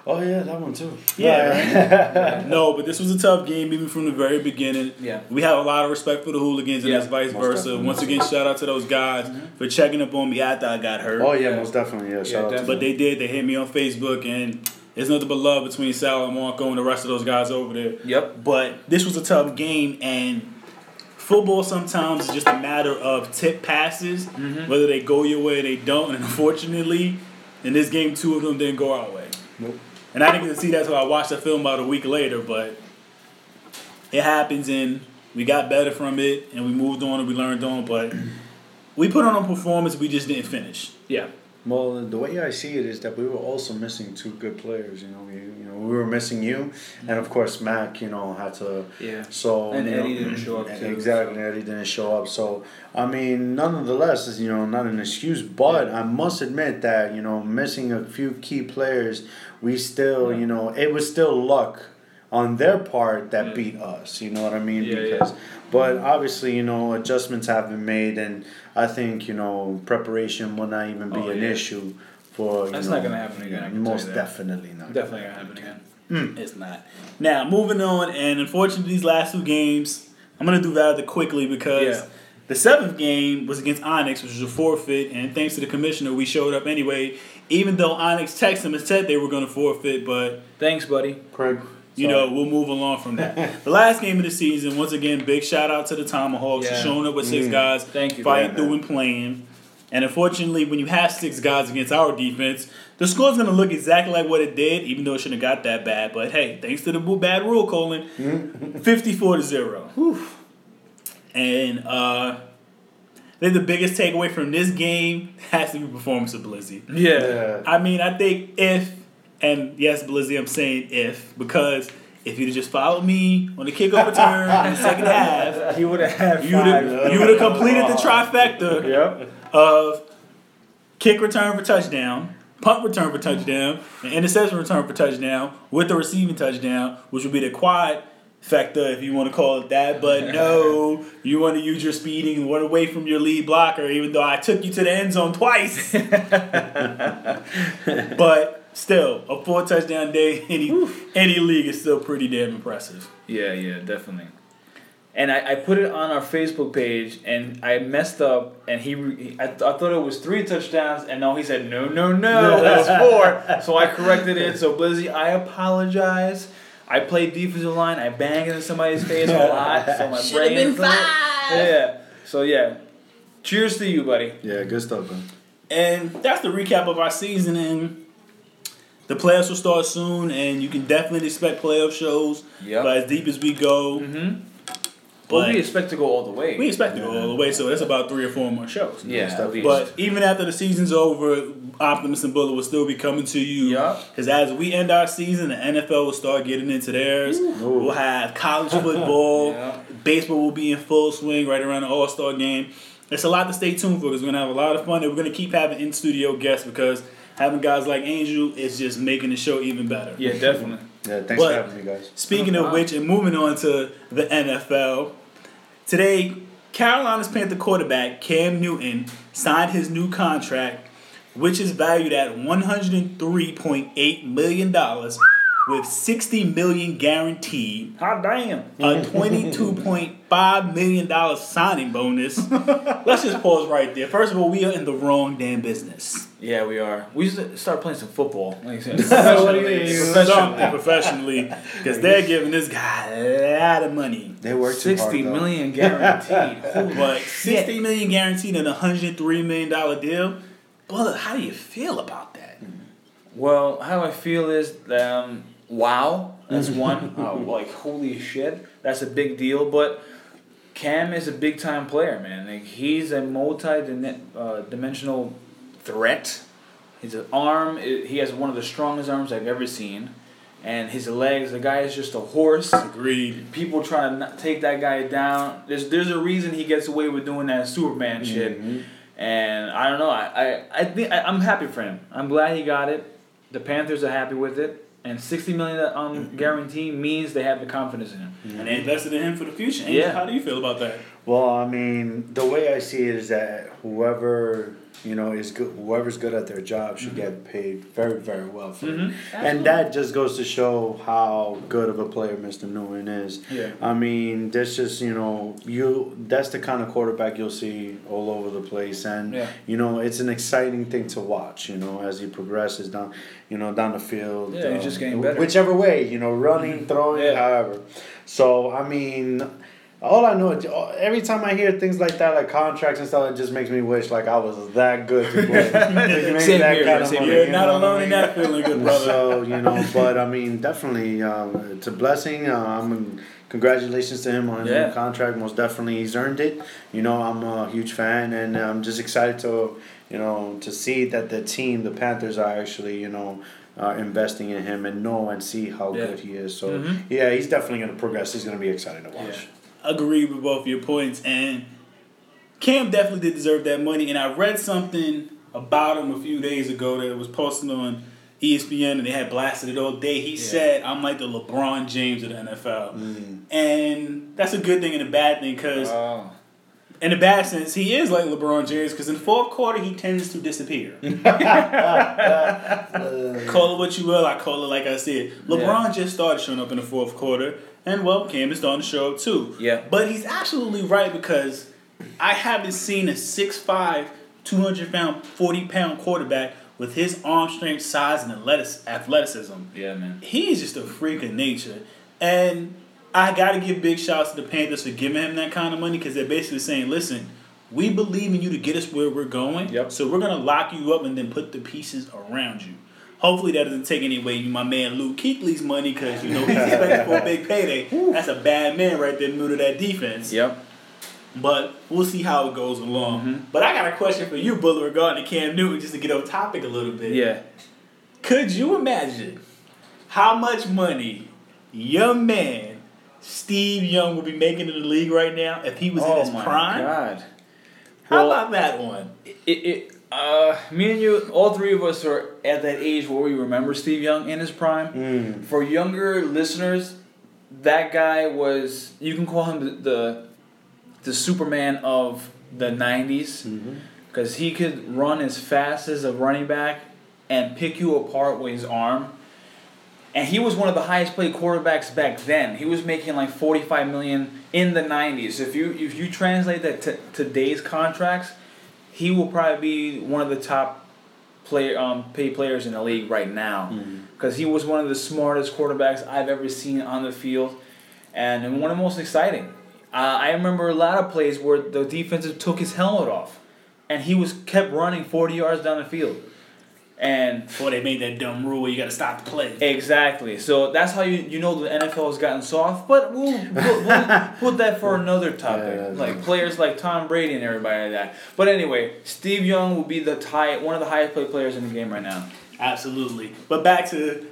Oh yeah, that one too. Yeah, No, but this was a tough game even from the very beginning. Yeah. We have a lot of respect for the hooligans and Yeah, that's vice versa. definitely. Once again, shout out to those guys for checking up on me after I got hurt. Oh yeah, Yeah. most definitely. Yeah, shout out definitely. But they did. They hit me on Facebook, and there's nothing but love between Sal and Marco and the rest of those guys over there. Yep. But this was a tough game, and football sometimes is just a matter of tip passes, Mhm. whether they go your way or they don't. And unfortunately, in this game, two of them didn't go our way. Nope. And I didn't get to see that until I watched the film about a week later, but it happens and we got better from it and we moved on and we learned on, but we put on a performance we just didn't finish. Yeah. Well, the way I see it is that we were also missing two good players. You know, we you know we were missing you, and of course Mac. You know had to. Yeah. So And you know, Eddie didn't show up, too, Exactly, so. Eddie didn't show up. So I mean, nonetheless, is you know not an excuse, but I must admit that you know missing a few key players, we still Yeah. you know it was still luck on their part that Yeah. beat us. You know what I mean? Yeah, yeah. because. But obviously, you know, adjustments have been made, and I think you know preparation will not even be Oh, an yeah. issue for. You That's know, not gonna happen again, I can tell most definitely not. Definitely gonna happen again. Mm. It's not. Now, moving on, and unfortunately, these last two games, I'm going to do rather quickly because Yeah. the seventh game was against Onyx, which was a forfeit, and thanks to the commissioner, we showed up anyway, even though Onyx texted them and said they were going to forfeit, but Thanks, buddy. Craig. You know, we'll move along from that. the last game of the season, once again, big shout out to the Tomahawks for showing up with six Mm. guys, Thank you, fighting man. through and playing. And unfortunately, when you have six guys against our defense, the score's going to look exactly like what it did, even though it shouldn't have got that bad. But hey, thanks to the bad rule, Colin, 54 to 0. And uh, I think the biggest takeaway from this game has to be performance of Blizzy. Yeah. Yeah. I mean, I think if, and yes, Blizzy, I'm saying if, because if you'd have just followed me on the kickoff return in the second half, He would have had you would have you would have completed the trifecta Yep. of kick return for touchdown, punt return for touchdown, and interception return for touchdown with the receiving touchdown, which would be the quad factor if you want to call it that. But no, you want to use your speeding and run away from your lead blocker, even though I took you to the end zone twice. but still, a four touchdown day any any league is still pretty damn impressive. Yeah, yeah, definitely. And I, I put it on our Facebook page, and I messed up, and he, re- I, th- I thought it was three touchdowns, and no, he said no, no, no, that's four. So I corrected it. So Blizzy, I apologize. I played defensive line. I banged into somebody's face a lot, so my Should have brain. been five. Yeah. So yeah, cheers to you, buddy. Yeah, good stuff, man. And that's the recap of our season. And the playoffs will start soon, and you can definitely expect playoff shows. Yep. But as deep as we go, Mm-hmm. Well, But- we expect to go all the way. we expect to go all the way. So that's about three or four more shows. yeah, at least. But even after the season's over, Optimus and Bullet will still be coming to you. Yeah. Because as we end our season, the NFL will start getting into theirs. We'll have college football. Yeah. Baseball will be in full swing right around the All Star game. It's a lot to stay tuned for because we're going to have a lot of fun and we're going to keep having in studio guests because having guys like Angel is just making the show even better. yeah, definitely. Yeah, thanks But- for having me, guys. Speaking of which, and moving on to the NFL, today Carolina's Panther quarterback Cam Newton signed his new contract, which is valued at one hundred and three point eight million dollars, with sixty million guaranteed. Hot damn. A twenty-two point five million dollars signing bonus. Let's just pause right there. First of all, we are in the wrong damn business. Yeah, we are. We should start playing some football. Like said, What do you mean? Something professionally, because they're giving this guy a lot of money. They work too Sixty hard, though. million guaranteed. Holy But shit. sixty million guaranteed and a hundred three million dollar deal. But how do you feel about that? Well, how I feel is, um, wow, that's one. uh, like holy shit, that's a big deal. But Cam is a big time player, man. Like he's a multi uh, dimensional threat. His arm, he has one of the strongest arms I've ever seen, and his legs. The guy is just a horse. Agreed. People trying to take that guy down. There's there's a reason he gets away with doing that Superman shit. Mhm. And I don't know. I I, I think I, I'm happy for him. I'm glad he got it. The Panthers are happy with it. And sixty million on mm-hmm. guarantee means they have the confidence in him. And they invested in him for the future. Angel, Yeah. How do you feel about that? Well, I mean, the way I see it is that whoever you know is good, whoever's good at their job should mm-hmm. get paid very, very well for it. Mhm. And that just goes to show how good of a player Mr. Newton is. Yeah. I mean, that's just you know you that's the kind of quarterback you'll see all over the place, and Yeah. you know it's an exciting thing to watch. You know as he progresses down, you know down the field. Yeah, he's just um, getting better. Whichever way, you know, running, mm-hmm. throwing, Yeah. however. So I mean, All I know, every time I hear things like that, like contracts and stuff, it just makes me wish like I was that good to play. Same that here, kind of same money, You're not know I alone in mean? that feeling, good brother. So you know, but I mean, definitely, um, it's a blessing. Uh, I mean, congratulations to him on his Yeah. new contract. Most definitely, he's earned it. You know, I'm a huge fan, and I'm just excited to, you know, to see that the team, the Panthers, are actually, you know. Uh, investing in him and know and see how Yeah. good he is. So Mhm. yeah, he's definitely going to progress. He's going to be exciting to watch. Agree with both your points, and Cam definitely did deserve that money. And I read something about him a few days ago that was posted on ESPN, and they had blasted it all day. He Yeah. said, "I'm like the LeBron James of the NFL," Mm. and that's a good thing and a bad thing because, Oh. in a bad sense, he is like LeBron James because in the fourth quarter he tends to disappear. Call it what you will. I call it like I said. LeBron just started showing up in the fourth quarter, and well, Cam is starting the show too. Yeah. But he's absolutely right because I haven't seen a 6'5", 200 pound, 40 pound quarterback with his arm strength, size, and athleticism. Yeah, man. He is just a freak of nature. And I got to give big shouts to the Panthers for giving him that kind of money because they're basically saying, listen, we believe in you to get us where we're going. Yep. So we're going to lock you up and then put the pieces around you. Hopefully that doesn't take any away from my man Luke Kuechly's money because, you know, he's expecting for a big payday. That's a bad man right there, new to that defense. Yep. But we'll see how it goes along. Mhm. But I got a question for you, Bullet, regarding Cam Newton, just to get off topic a little bit. Yeah. Could you imagine how much money young man Steve Young would be making in the league right now if he was in his oh my prime? God. How Well- about that one? It, it, uh, me and you, all three of us are at that age where we remember Steve Young in his prime. Mm. For younger listeners, that guy was you can call him the the, the Superman of the '90s Mhm. because he could run as fast as a running back and pick you apart with his arm. And he was one of the highest paid quarterbacks back then. He was making like 45 million in the 90s. If you if you translate that to today's contracts, he will probably be one of the top player um paid players in the league right now. Because he was one of the smartest quarterbacks I've ever seen on the field, and, and one of the most exciting. Uh, I remember a lot of plays where the defensive took his helmet off, and he was kept running forty yards down the field, and Before they made that dumb rule you got to stop the play. exactly. So that's how you you know the NFL has gotten soft. But we'll we'll, we'll put that for another topic, Yeah, like right. players like Tom Brady and everybody like that. But anyway, Steve Young will be the high, one of the highest paid players in the game right now. Absolutely. But back to the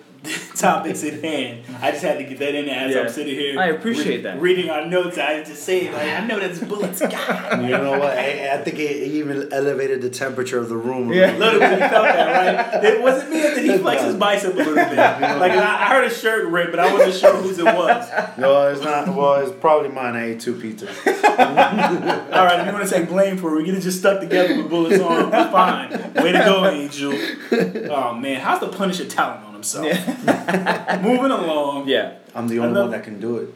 topics at hand. I just had to get that in there as Yeah. I'm sitting here. I appreciate re- that. Reading our notes, I just say, like, I know that's Bullet's guy. You know what? I, I think it even elevated the temperature of the room. a Yeah. A little bit, you felt that, right? It wasn't me that he flexed his bicep a little bit. Like I I heard a shirt rip, but I wasn't sure whose it was. No, it's not. Well, it's probably mine. I ate two pizzas. All right, if you want to take blame for it, we get it just stuck together with bullets on. It's fine. Way to go, Angel. Oh man, how's the Punisher talent on himself? Moving along. Yeah. I'm the only Another- one that can do it.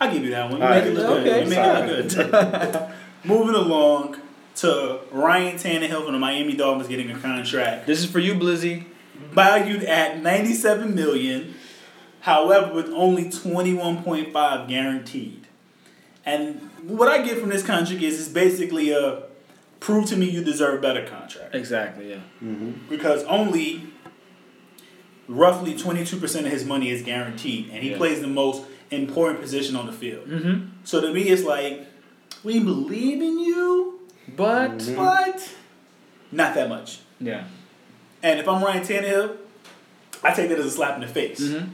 I'll give you that one. You All make right, it look okay. good. You make it look good. Moving along to Ryan Tannehill from the Miami Dolphins getting a contract This is for you, Blizzy. valued at 97 million, however with only 21.5 guaranteed. And what I get from this contract is it's basically a prove to me you deserve a better contract Exactly. Yeah. Mm-hmm. because only roughly 22% of his money is guaranteed and he Yeah. plays the most important position on the field. Mm-hmm. So to me it's like we believe in you, But Mhm. but not that much. yeah. And if I'm Ryan Tannehill, I take that as a slap in the face. Mm-hmm.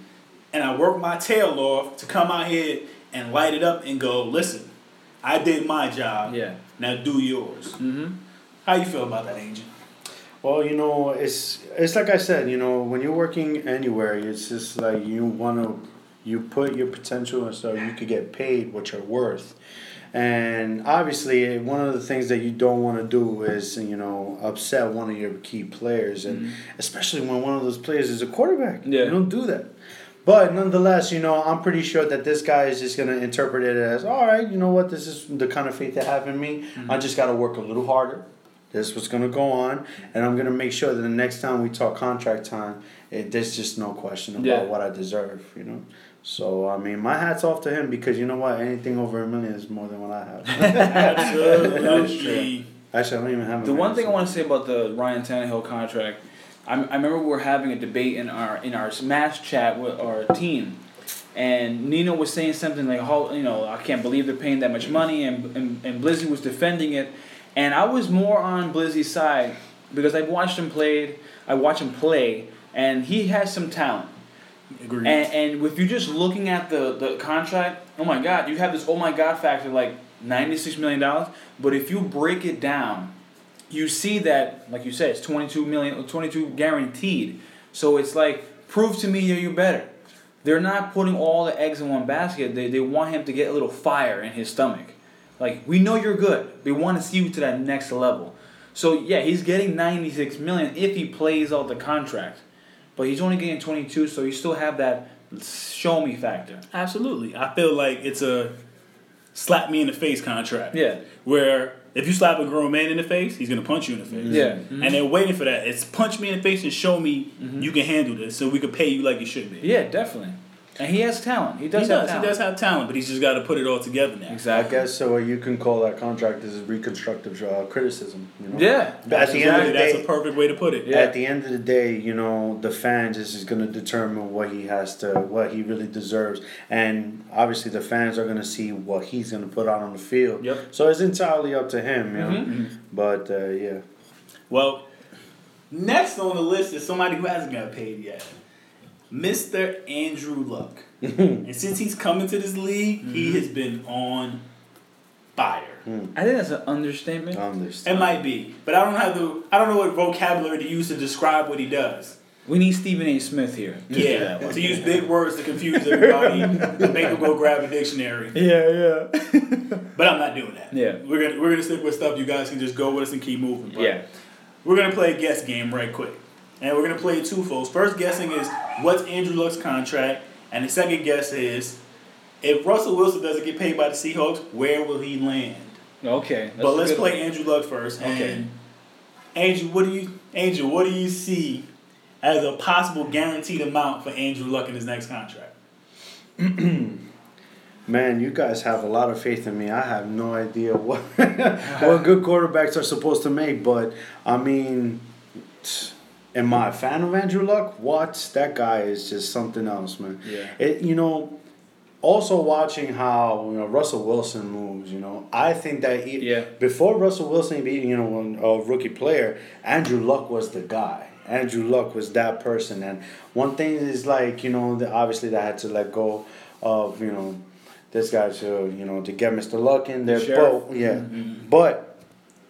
And I work my tail off to come out here and light it up and go, listen, I did my job. Yeah. Now do yours. Mm-hmm. How you feel about that, Angel? Well, you know, it's it's like I said. You know, when you're working anywhere, it's just like you want to you put your potential so you could get paid what you're worth. And obviously, one of the things that you don't want to do is, you know, upset one of your key players, and Mhm. especially when one of those players is a quarterback. Yeah. You don't do that. But nonetheless, you know, I'm pretty sure that this guy is just gonna interpret it as, all right, you know what, this is the kind of faith they have in me. I just gotta work a little harder, This is what's gonna go on, and I'm gonna make sure that the next time we talk contract time, it, there's just no question about Yeah. what I deserve. You know. So I mean, my hats off to him because you know what? Anything over a million is more than what I have. Absolutely. Actually, I don't even have. a The one thing I want to say about the Ryan Tannehill contract, I, I remember we were having a debate in our in our smash chat with our team, and Nino was saying something like, "How you know I can't believe they're paying that much money," and and, and Blizzy was defending it, and I was more on Blizzy's side because I've watched him played. I watched him play, and he has some talent. Agreed. And, and if you're just looking at the, the contract, oh my God, you have this oh my God factor like $96 million. But if you break it down, you see that, like you said, it's 22 million, 22 guaranteed. So it's like, prove to me you're better. They're not putting all the eggs in one basket. They, they want him to get a little fire in his stomach. Like, we know you're good. They want to see you to that next level. So yeah, he's getting 96 million if he plays out the contract. But he's only getting 22, so you still have that show me factor. Absolutely. I feel like it's a slap me in the face contract. Yeah. Where if you slap a grown man in the face, he's gonna punch you in the face. Yeah. Mm-hmm. And they're waiting for that. It's punch me in the face and show me mm-hmm. you can handle this, so we can pay you like you should be. Yeah, definitely. And he has talent. He does, he have does. talent. He does have talent, but he's just got to put it all together now. Exactly. I Exactly. guess so. You can call that contract as reconstructive uh, criticism. You know. Yeah. But at the end of the that's a perfect way to put it. Yeah. At the end of the day, you know, the fans is, is going to determine what he has to, what he really deserves, and obviously the fans are going to see what he's going to put out on the field. Yep. So it's entirely up to him, you know. Mhm. But uh, yeah, Well, next on the list is somebody who hasn't got paid yet. Mr. Andrew Luck. Hmm. and since he's coming to this league, he mm-hmm. has been on fire. Hmm. I think that's an understatement. I It might be, but I don't have the I don't know what vocabulary to use to describe what he does. We need Stephen A. Smith here. Yeah, to use big words to confuse everybody, to make them go grab a dictionary. Yeah, yeah. But I'm not doing that. Yeah. we're gonna we're gonna stick with stuff you guys can just go with us and keep moving. But Yeah. we're gonna play a guess game right quick, and we're gonna play it twofold. First guessing is what's Andrew Luck's contract, and the second guess is if Russell Wilson doesn't get paid by the Seahawks, where will he land? Okay. that's but let's play one. Andrew Luck first. Okay. And Andrew, what do you Angel, what do you see as a possible guaranteed amount for Andrew Luck in his next contract? Man, you guys have a lot of faith in me. I have no idea what what good quarterbacks are supposed to make, but I mean, am I a fan of Andrew Luck? What? That guy is just something else, man. Yeah. It you know, also watching how you know Russell Wilson moves. You know, I think that he, Yeah. before Russell Wilson being you know a rookie player, Andrew Luck was the guy. Andrew Luck was that person, and one thing is like you know the, obviously they had to let go of you know this guy to you know to get Mr. Luck in there. But yeah, mm-hmm. but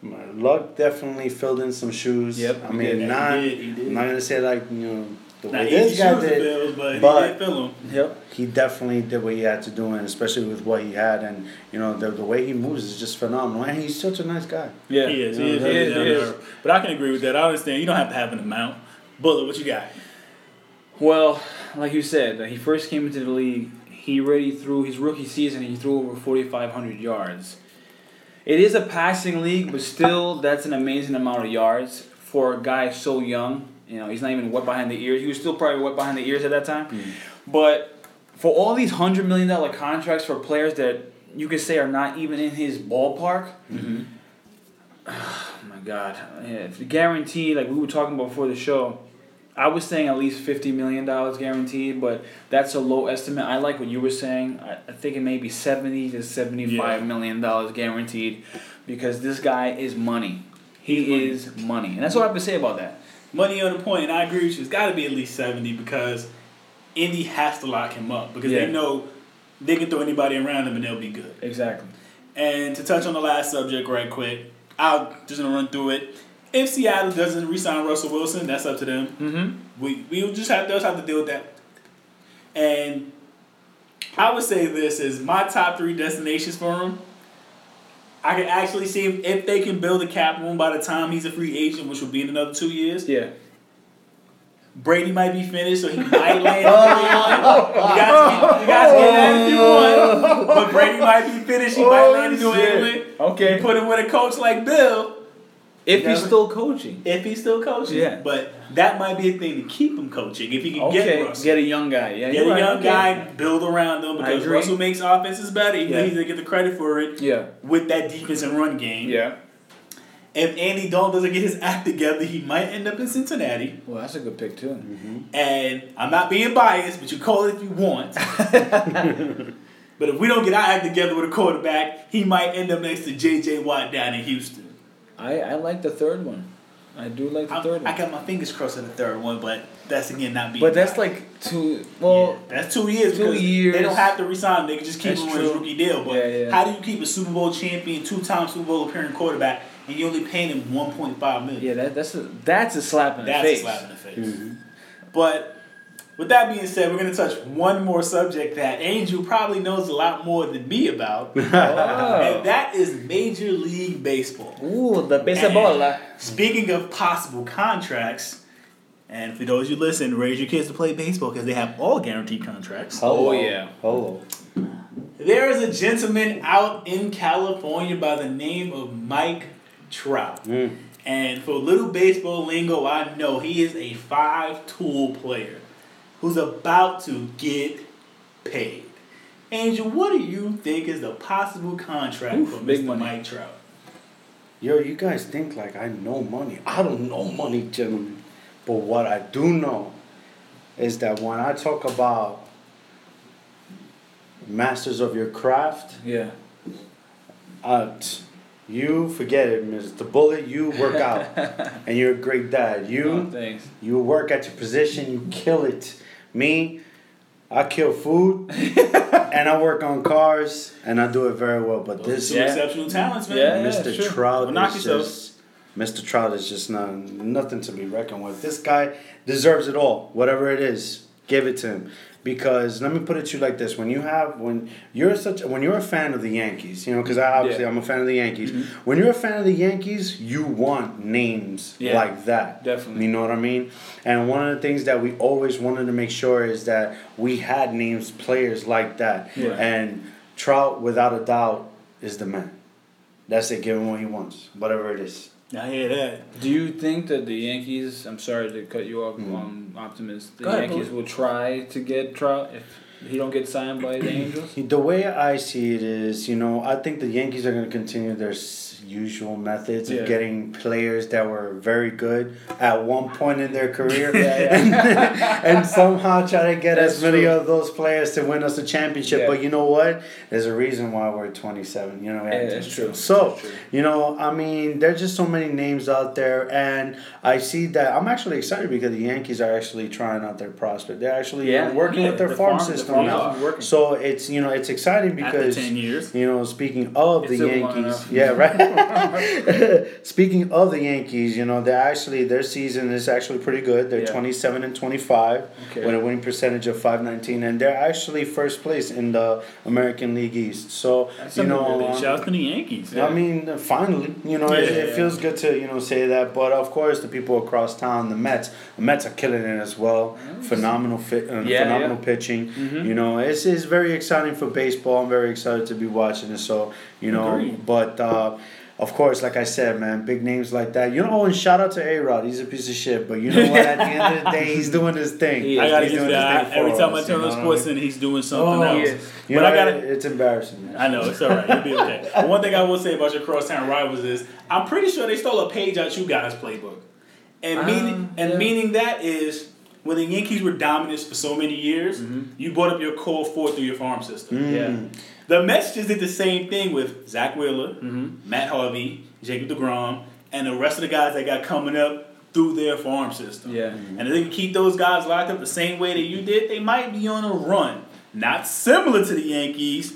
My luck definitely filled in some shoes. Yep, I mean, did. He not did, he did. I'm not gonna say like you know the Now, way this guy did. fill, but, but- he did fill them. Yep. He definitely did what he had to do, and especially with what he had, and you know the the way he moves is just phenomenal. And he's such a nice guy. Yeah. He is. Yeah, He is. he is, he is. But I can agree with that. I understand. You don't have to have an amount. Bullet, what you got? Well, like you said, he first came into the league. He already threw his rookie season. He threw over forty five hundred yards. It is a passing league, but still, that's an amazing amount of yards for a guy so young. You know, he's not even wet behind the ears. He was still probably wet behind the ears at that time. Mm. But for all these hundred million dollar contracts for players that you could say are not even in his ballpark, mm-hmm. oh my God, yeah, if the guarantee, like we were talking about before the show, I was saying at least fifty million dollars guaranteed, but that's a low estimate. I like what you were saying. I, I think it may be seventy to seventy-five Yeah. million dollars guaranteed, because this guy is money. He money. is money, and that's what I have to say about that. Money on the point, and I agree with you. It's got to be at least 70 because Indy has to lock him up because Yeah. they know they can throw anybody around him and they'll be good. Exactly. And to touch on the last subject right quick, I'll just gonna run through it. If Seattle doesn't re-sign Russell Wilson, that's up to them. Mm-hmm. We we just have they'll have to deal with that. And I would say this is my top three destinations for him. I can actually see if, if they can build a cap room by the time he's a free agent, which will be in another two years. Yeah. Brady might be finished, so he might land England. You guys, you guys get that if you want. But Brady might be finished, he might land in New England. You Okay. put him with a coach like Bill, If he's still coaching. if he's still coaching. Yeah. But that might be a thing to keep him coaching. If he can Okay, get Russell. get a young guy. Yeah, Get a right, young guy, build around him because. Russell makes offenses better. He Yeah. needs to get the credit for it Yeah, with that defense and run game. yeah. If Andy Dalton doesn't get his act together, he might end up in Cincinnati. Well, that's a good pick too. Mm-hmm. And I'm not being biased, but you call it if you want. but if we don't get our act together with a quarterback, he might end up next to J.J. Watt down in Houston. I I like the third one. I do like the I'm- third one. I got my fingers crossed on the third one, but that's again not being. but that's biased. like two. Well, Yeah, that's two years. two years. They don't have to resign. him. They can just keep That's him on his rookie deal. But Yeah, yeah. how do you keep a Super Bowl champion, two-time Super Bowl appearing quarterback, and you only paying him one point five million? yeah, that, that's a that's a slap in the that's face. That's a slap in the face. Mm-hmm. But with that being said, we're going to touch one more subject that Angel probably knows a lot more than me about, Oh. and that is Major League Baseball. Ooh, the baseball. And Speaking of possible contracts, and for those you listen, raise your kids to play baseball because they have all guaranteed contracts. Oh, yeah. Hello. There is a gentleman out in California by the name of Mike Trout. Mm. And for little baseball lingo, I know he is a five tool player who's about to get paid. Angel, what do you think is the possible contract Oof, for Mr. money. Mike Trout? Yo, you guys think like I know money. I don't know money, gentlemen. But what I do know is that when I talk about masters of your craft, Yeah. uh, t- you forget it, Mr. Bullet. You work out, and you're a great dad. Oh, You thanks. you work at your position. You kill it. Me, I kill food, and I work on cars, and I do it very well. But Those this some Yeah. exceptional talents, man. Yeah. Mr. sure. Trout Well, is just Mr. Trout is just not nothing to be reckoned with. This guy deserves it all. Whatever it is, give it to him. Because let me put it to you like this: when you have when you're such when you're a fan of the Yankees, you know, because I obviously Yeah. I'm a fan of the Yankees. Mm-hmm. When you're a fan of the Yankees, you want names Yeah. like that. Definitely. You know what I mean? And one of the things that we always wanted to make sure is that we had names players like that. Yeah. And Trout, without a doubt, is the man. That's it. Give him what he wants, whatever it is. I hear that. Do you think that the Yankees? I'm sorry to cut you off, Mhm. um, Optimus. The Go ahead, Yankees will try to get Trout if he don't get signed by the Angels. The way I see it is, you know, I think the Yankees are going to continue their s- usual methods Yeah. of getting players that were very good at one point in their career and, and somehow try to get That's as many true. of those players to win us a championship. Yeah. But you know what? There's a reason why we're 27. You know, Yeah, that's true. So, That's true. you know, I mean, there's just so many names out there, and I see that I'm actually excited because the Yankees are actually trying out their prospect. They're actually Yeah. working with their the farm, farm- the system farm now. So it's you know it's exciting because 10 years. you know speaking of It's the Yankees, yeah right. speaking of the Yankees, you know they're actually their season is actually pretty good. They're Yeah. 27 and 25 Okay. with a winning percentage of 519, and they're actually first place in the American League East. So That's you know. really um, Shout out to the Yankees. I mean, finally, you know, it, Yeah, it yeah. feels good to you know say that. But of course, the people across town, the Mets, the Mets are killing it as well. Phenomenal fit, uh, Yeah, phenomenal yeah. pitching. Mhm. You know, it's, it's very exciting for baseball. I'm very excited to be watching it. So you know, Agreed. but. Uh, of course, like I said, man, big names like that. You know, and shout out to A Rod. He's a piece of shit, but you know what? At the end of the day, he's doing his thing. He I gotta He's doing you his that. thing Every time I turn on Sports? Center, he's doing something Oh, else. yes. You but know, I gotta. it- it's embarrassing. Man. I know it's all right. You'll be okay. One thing I will say about your crosstown rivals is I'm pretty sure they stole a page out of you guys' playbook, and meaning Um, and yeah. meaning that is when the Yankees were dominant for so many years, you brought up your core four through your farm system. Mm. Yeah. The Mets just did the same thing with Zach Wheeler, Mm-hmm. Matt Harvey, Jacob DeGrom, and the rest of the guys that got coming up through their farm system. Yeah. And if they can keep those guys locked up the same way that you did, they might be on a run. Not similar to the Yankees,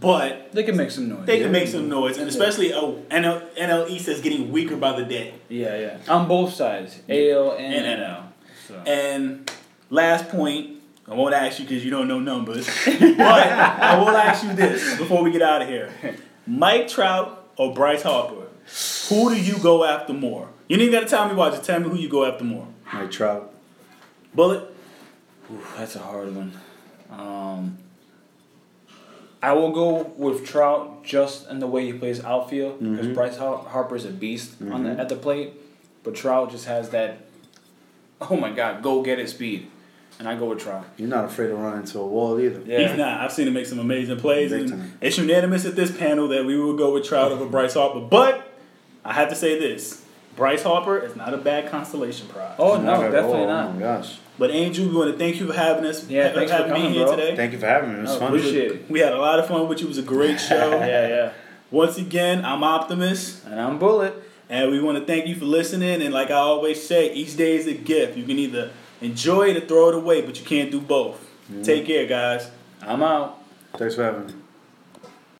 but They can make some noise. they Yeah. can make some noise. And especially oh, NL, NL East is getting weaker by the day. Yeah, yeah. On both sides, AL and, And NL. So. And last point, I won't ask you because you don't know numbers, but I will ask you this before we get out of here: Mike Trout or Bryce Harper? Who do you go after more? You ain't got to tell me why. Just tell me who you go after more. Mike Trout. Bullet. Ooh, that's a hard one. Um, I will go with Trout just in the way he plays outfield because Mhm. Bryce Harper is a beast on the Mhm. at the plate, but Trout just has that. Oh my God, go get it speed, and I go with Trout. You're not afraid to run into a wall either. Yeah. He's not. I've seen him make some amazing plays, Big and time. it's unanimous at this panel that we will go with Trout over Bryce Harper. But I have to say this: Bryce Harper is not a bad consolation prize. Oh no, Not definitely not. Oh my gosh. But Angel, we want to thank you for having us. Yeah, ha- thanks for having me coming, here bro. today. Thank you for having me. It was Oh, fun. appreciate it. We had a lot of fun with you. It was a great show. Yeah, yeah. Once again, I'm Optimus, And I'm Bullet. And we want to thank you for listening. And like I always say, each day is a gift. You can either enjoy it or throw it away, but you can't do both. Mm-hmm. Take care, guys. I'm out. Thanks for having me.